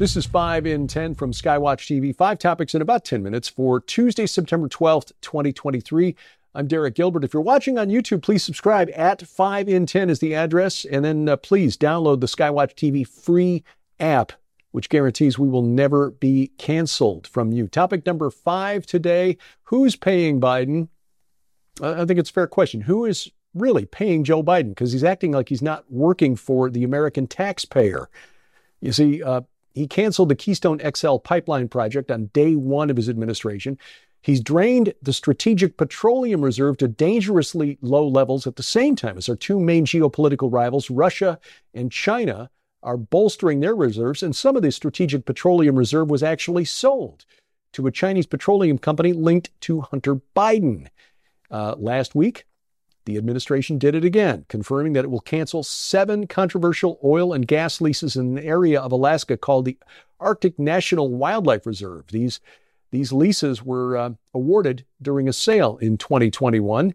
This is 5 in 10 from Skywatch TV. Five topics in about 10 minutes for Tuesday, September 12th, 2023. I'm Derek Gilbert. If you're watching on YouTube, please subscribe at 5 in 10 is the address. And then uh, please download the Skywatch TV free app, which guarantees we will never be canceled from you. Topic number five today Who's paying Biden? I think it's a fair question. Who is really paying Joe Biden? Because he's acting like he's not working for the American taxpayer. You see, uh, he canceled the Keystone XL pipeline project on day one of his administration. He's drained the strategic petroleum reserve to dangerously low levels at the same time as our two main geopolitical rivals, Russia and China, are bolstering their reserves. And some of the strategic petroleum reserve was actually sold to a Chinese petroleum company linked to Hunter Biden. Uh, last week, the administration did it again, confirming that it will cancel seven controversial oil and gas leases in an area of Alaska called the Arctic National Wildlife Reserve. These, these leases were uh, awarded during a sale in 2021.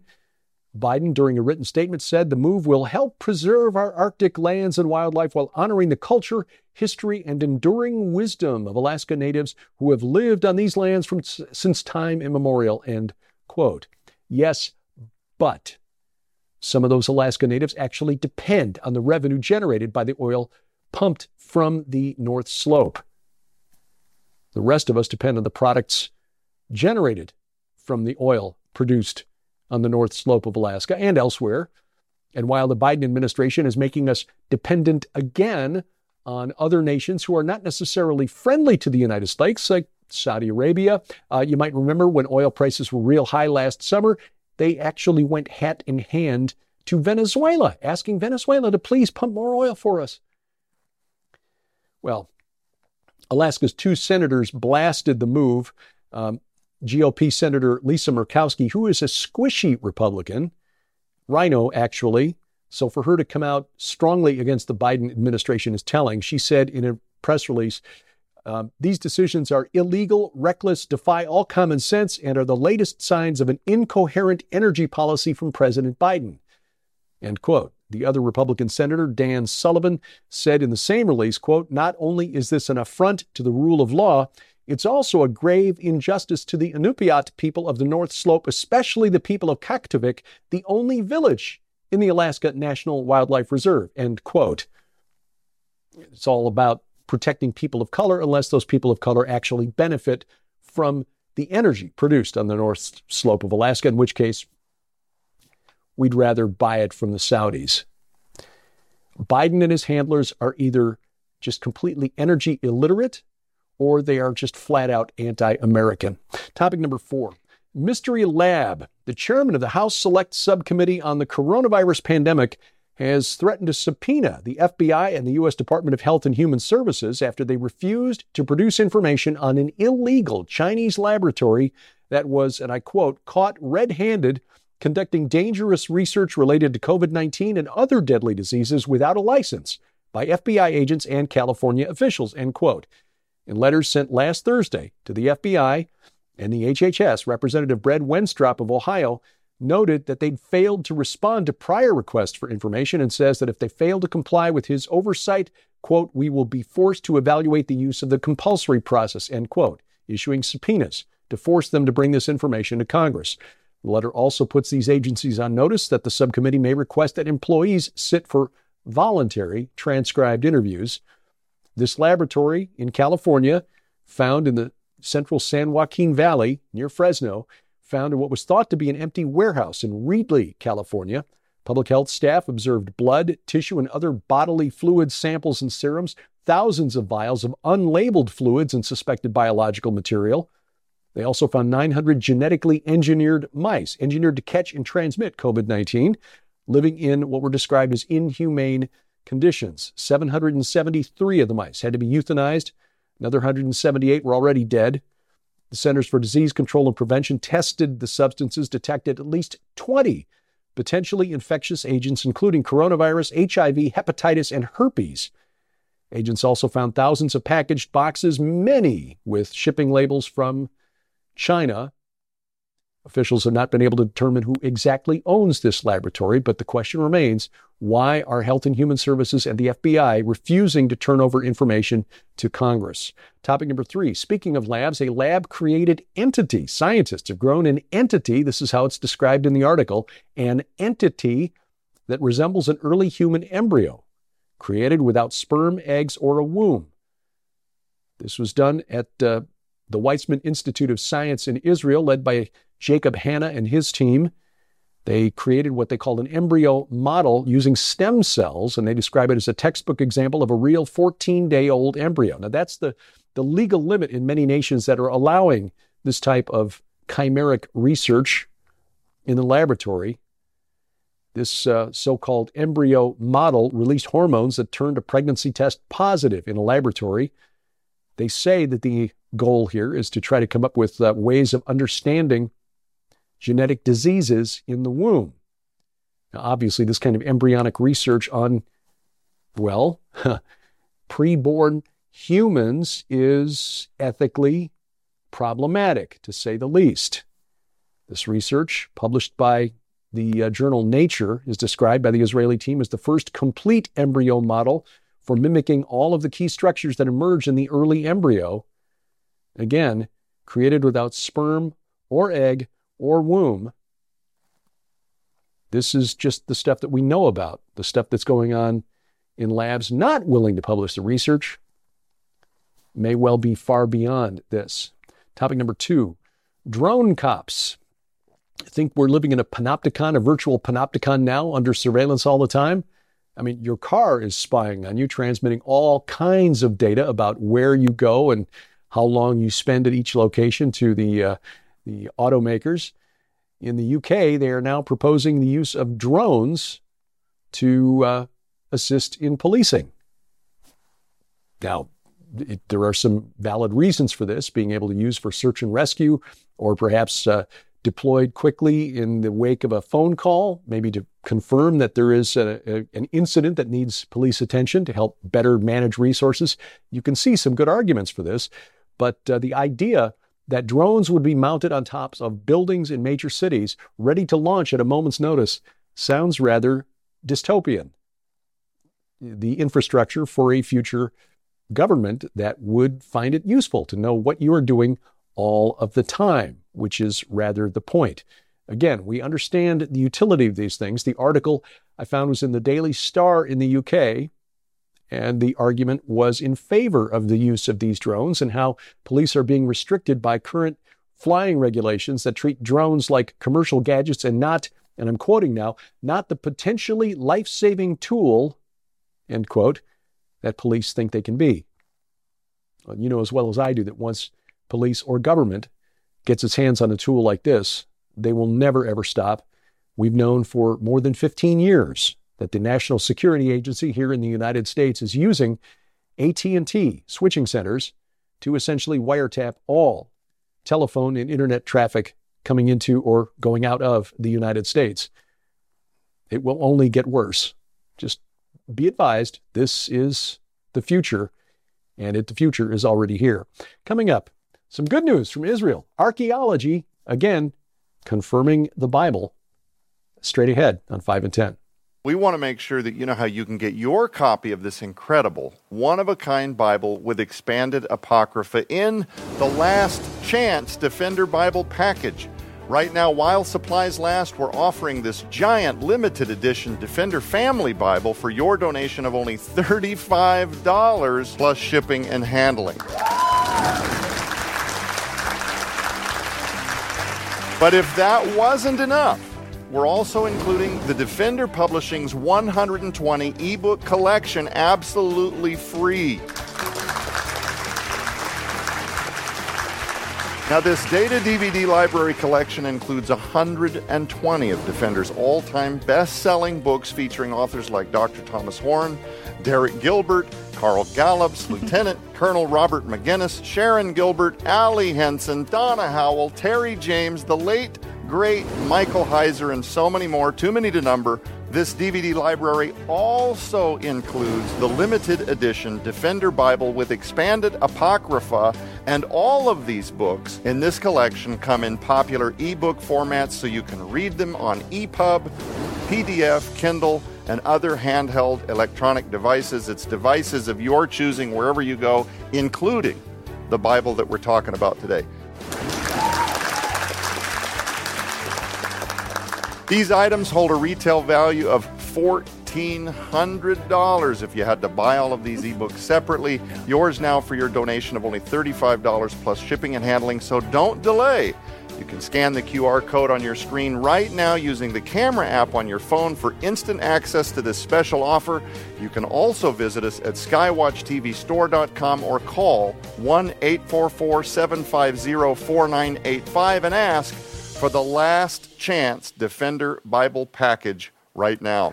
Biden, during a written statement, said the move will help preserve our Arctic lands and wildlife while honoring the culture, history, and enduring wisdom of Alaska natives who have lived on these lands from, since time immemorial. End quote. Yes, but some of those Alaska natives actually depend on the revenue generated by the oil pumped from the North Slope. The rest of us depend on the products generated from the oil produced on the North Slope of Alaska and elsewhere. And while the Biden administration is making us dependent again on other nations who are not necessarily friendly to the United States, like Saudi Arabia, uh, you might remember when oil prices were real high last summer, they actually went hat in hand to Venezuela, asking Venezuela to please pump more oil for us. Well, Alaska's two senators blasted the move. Um, GOP Senator Lisa Murkowski, who is a squishy Republican, RINO actually. So for her to come out strongly against the Biden administration is telling. She said in a press release, um, these decisions are illegal, reckless, defy all common sense, and are the latest signs of an incoherent energy policy from President Biden. End quote. The other Republican senator, Dan Sullivan, said in the same release, quote, not only is this an affront to the rule of law, it's also a grave injustice to the Inupiat people of the North Slope, especially the people of Kaktovik, the only village in the Alaska National Wildlife Reserve, end quote. It's all about protecting people of color unless those people of color actually benefit from the energy produced on the North Slope of Alaska, in which case we'd rather buy it from the Saudis. Biden and his handlers are either just completely energy illiterate or they are just flat out anti American. Topic number four Mystery Lab. The chairman of the House Select Subcommittee on the Coronavirus Pandemic has threatened to subpoena the FBI and the U.S. Department of Health and Human Services after they refused to produce information on an illegal Chinese laboratory that was, and I quote, caught red handed conducting dangerous research related to COVID 19 and other deadly diseases without a license by FBI agents and California officials, end quote. In letters sent last Thursday to the FBI and the HHS, Representative Brad Wenstrup of Ohio noted that they'd failed to respond to prior requests for information and says that if they fail to comply with his oversight, quote, we will be forced to evaluate the use of the compulsory process, end quote, issuing subpoenas to force them to bring this information to Congress. The letter also puts these agencies on notice that the subcommittee may request that employees sit for voluntary transcribed interviews. This laboratory in California, found in the central San Joaquin Valley near Fresno, found in what was thought to be an empty warehouse in Reedley, California. Public health staff observed blood, tissue, and other bodily fluid samples and serums, thousands of vials of unlabeled fluids and suspected biological material. They also found 900 genetically engineered mice, engineered to catch and transmit COVID 19, living in what were described as inhumane conditions. 773 of the mice had to be euthanized. Another 178 were already dead. The Centers for Disease Control and Prevention tested the substances, detected at least 20 potentially infectious agents, including coronavirus, HIV, hepatitis, and herpes. Agents also found thousands of packaged boxes, many with shipping labels from China. Officials have not been able to determine who exactly owns this laboratory, but the question remains why are Health and Human Services and the FBI refusing to turn over information to Congress? Topic number three speaking of labs, a lab created entity. Scientists have grown an entity. This is how it's described in the article an entity that resembles an early human embryo, created without sperm, eggs, or a womb. This was done at uh, the Weizmann Institute of Science in Israel, led by Jacob Hanna and his team. They created what they called an embryo model using stem cells, and they describe it as a textbook example of a real 14 day old embryo. Now, that's the, the legal limit in many nations that are allowing this type of chimeric research in the laboratory. This uh, so called embryo model released hormones that turned a pregnancy test positive in a laboratory. They say that the goal here is to try to come up with uh, ways of understanding genetic diseases in the womb. Now, obviously, this kind of embryonic research on, well, preborn humans is ethically problematic, to say the least. This research, published by the uh, journal Nature, is described by the Israeli team as the first complete embryo model for mimicking all of the key structures that emerge in the early embryo. Again, created without sperm or egg or womb. This is just the stuff that we know about, the stuff that's going on in labs not willing to publish the research may well be far beyond this. Topic number two drone cops. I think we're living in a panopticon, a virtual panopticon now, under surveillance all the time. I mean, your car is spying on you, transmitting all kinds of data about where you go and how long you spend at each location to the uh, the automakers. In the UK, they are now proposing the use of drones to uh, assist in policing. Now, it, there are some valid reasons for this, being able to use for search and rescue, or perhaps uh, deployed quickly in the wake of a phone call, maybe to confirm that there is a, a, an incident that needs police attention to help better manage resources. You can see some good arguments for this, but uh, the idea that drones would be mounted on tops of buildings in major cities, ready to launch at a moment's notice, sounds rather dystopian. The infrastructure for a future government that would find it useful to know what you are doing all of the time, which is rather the point. Again, we understand the utility of these things. The article I found was in the Daily Star in the UK, and the argument was in favor of the use of these drones and how police are being restricted by current flying regulations that treat drones like commercial gadgets and not, and I'm quoting now, not the potentially life saving tool, end quote, that police think they can be. Well, you know as well as I do that once police or government gets its hands on a tool like this, they will never ever stop. We've known for more than 15 years that the National Security Agency here in the United States is using AT&T switching centers to essentially wiretap all telephone and internet traffic coming into or going out of the United States. It will only get worse. Just be advised, this is the future, and it, the future is already here. Coming up, some good news from Israel. Archaeology, again, confirming the Bible. Straight ahead on 5 in 10 we want to make sure that you know how you can get your copy of this incredible, one of a kind Bible with expanded Apocrypha in the Last Chance Defender Bible package. Right now, while supplies last, we're offering this giant limited edition Defender Family Bible for your donation of only $35 plus shipping and handling. But if that wasn't enough, we're also including the Defender Publishing's 120 ebook collection absolutely free. Now, this data DVD library collection includes 120 of Defender's all time best selling books featuring authors like Dr. Thomas Horn, Derek Gilbert, Carl Gallups, Lieutenant Colonel Robert Maginnis, Sharon Gilbert, Allie Henson, Donna Howell, Terry James, the late great Michael Heiser, and so many more, too many to number. This DVD library also includes the limited edition Defender Bible with expanded Apocrypha, and all of these books in this collection come in popular ebook formats so you can read them on EPUB, PDF, Kindle, and other handheld electronic devices. It's devices of your choosing wherever you go, including the Bible that we're talking about today. These items hold a retail value of $1,400 if you had to buy all of these ebooks separately. Yours now for your donation of only $35 plus shipping and handling, so don't delay. You can scan the QR code on your screen right now using the camera app on your phone for instant access to this special offer. You can also visit us at skywatchtvstore.com or call 1 844 750 4985 and ask for the last chance Defender Bible package right now.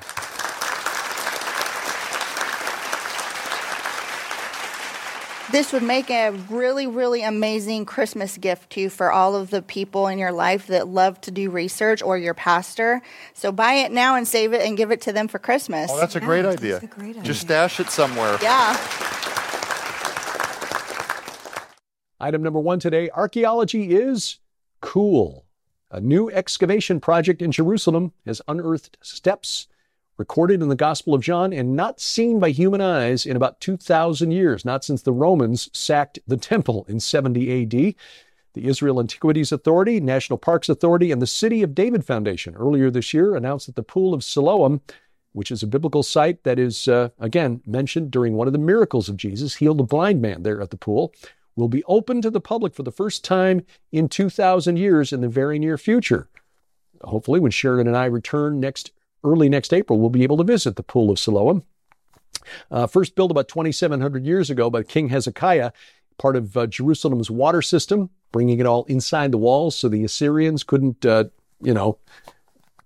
This would make a really, really amazing Christmas gift too for all of the people in your life that love to do research or your pastor. So buy it now and save it and give it to them for Christmas. Oh, that's a great idea. a great idea. Just stash it somewhere. yeah. Item number one today archaeology is cool. A new excavation project in Jerusalem has unearthed steps recorded in the Gospel of John and not seen by human eyes in about 2,000 years, not since the Romans sacked the temple in 70 AD. The Israel Antiquities Authority, National Parks Authority, and the City of David Foundation earlier this year announced that the Pool of Siloam, which is a biblical site that is, uh, again, mentioned during one of the miracles of Jesus, healed a blind man there at the pool, will be open to the public for the first time in 2,000 years in the very near future. Hopefully, when Sheridan and I return next early next April, we'll be able to visit the Pool of Siloam. Uh, first built about 2,700 years ago by King Hezekiah, part of uh, Jerusalem's water system, bringing it all inside the walls so the Assyrians couldn't, uh, you know,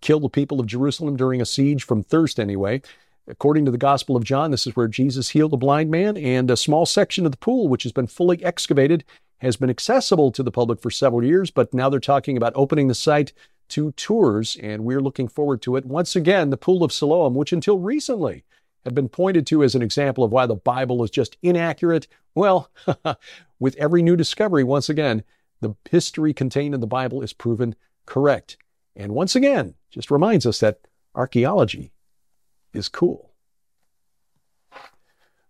kill the people of Jerusalem during a siege from thirst anyway. According to the Gospel of John, this is where Jesus healed a blind man, and a small section of the pool, which has been fully excavated, has been accessible to the public for several years, but now they're talking about opening the site to tours, and we're looking forward to it. Once again, the Pool of Siloam, which until recently had been pointed to as an example of why the Bible is just inaccurate. Well, with every new discovery, once again, the history contained in the Bible is proven correct. And once again, just reminds us that archaeology is cool.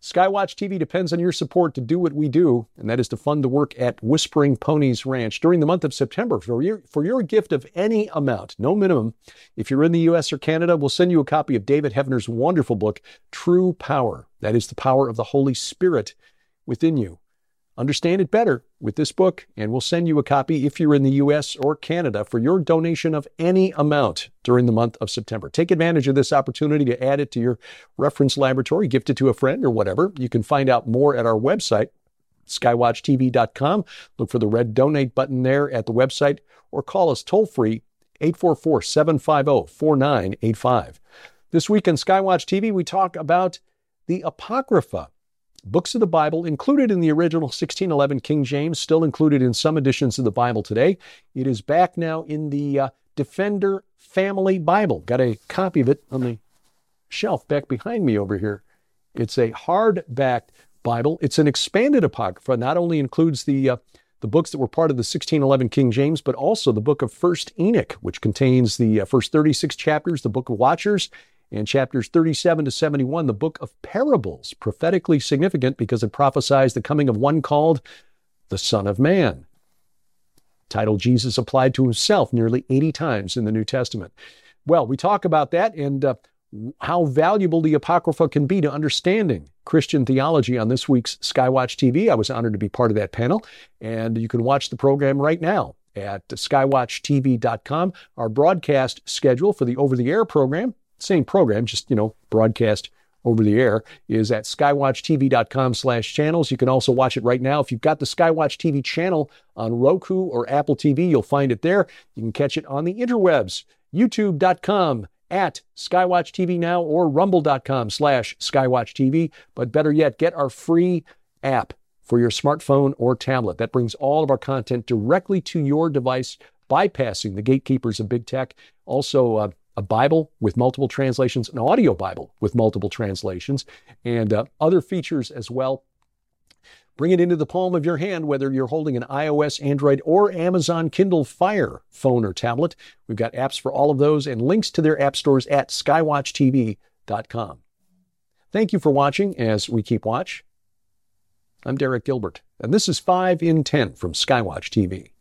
Skywatch TV depends on your support to do what we do, and that is to fund the work at Whispering Ponies Ranch during the month of September. For your, for your gift of any amount, no minimum, if you're in the U.S. or Canada, we'll send you a copy of David Heavener's wonderful book, True Power. That is the power of the Holy Spirit within you. Understand it better with this book, and we'll send you a copy if you're in the U.S. or Canada for your donation of any amount during the month of September. Take advantage of this opportunity to add it to your reference laboratory, gift it to a friend, or whatever. You can find out more at our website, skywatchtv.com. Look for the red donate button there at the website, or call us toll free 844 750 4985. This week on Skywatch TV, we talk about the Apocrypha books of the Bible included in the original 1611 King James, still included in some editions of the Bible today. It is back now in the uh, Defender Family Bible. Got a copy of it on the shelf back behind me over here. It's a hardback Bible. It's an expanded apocrypha. Not only includes the uh, the books that were part of the 1611 King James, but also the book of First Enoch, which contains the uh, first 36 chapters, the book of Watchers, and chapters 37 to 71, the book of parables, prophetically significant because it prophesies the coming of one called the Son of Man. Title Jesus applied to himself nearly 80 times in the New Testament. Well, we talk about that and uh, how valuable the Apocrypha can be to understanding Christian theology on this week's Skywatch TV. I was honored to be part of that panel, and you can watch the program right now at skywatchtv.com. Our broadcast schedule for the over the air program same program, just, you know, broadcast over the air, is at skywatchtv.com slash channels. You can also watch it right now. If you've got the Skywatch TV channel on Roku or Apple TV, you'll find it there. You can catch it on the interwebs, youtube.com at Skywatch TV now or rumble.com slash Skywatch TV. But better yet, get our free app for your smartphone or tablet. That brings all of our content directly to your device bypassing the gatekeepers of big tech. Also, uh, a Bible with multiple translations, an audio Bible with multiple translations, and uh, other features as well. Bring it into the palm of your hand, whether you're holding an iOS, Android, or Amazon Kindle Fire phone or tablet. We've got apps for all of those and links to their app stores at skywatchtv.com. Thank you for watching as we keep watch. I'm Derek Gilbert, and this is 5 in 10 from Skywatch TV.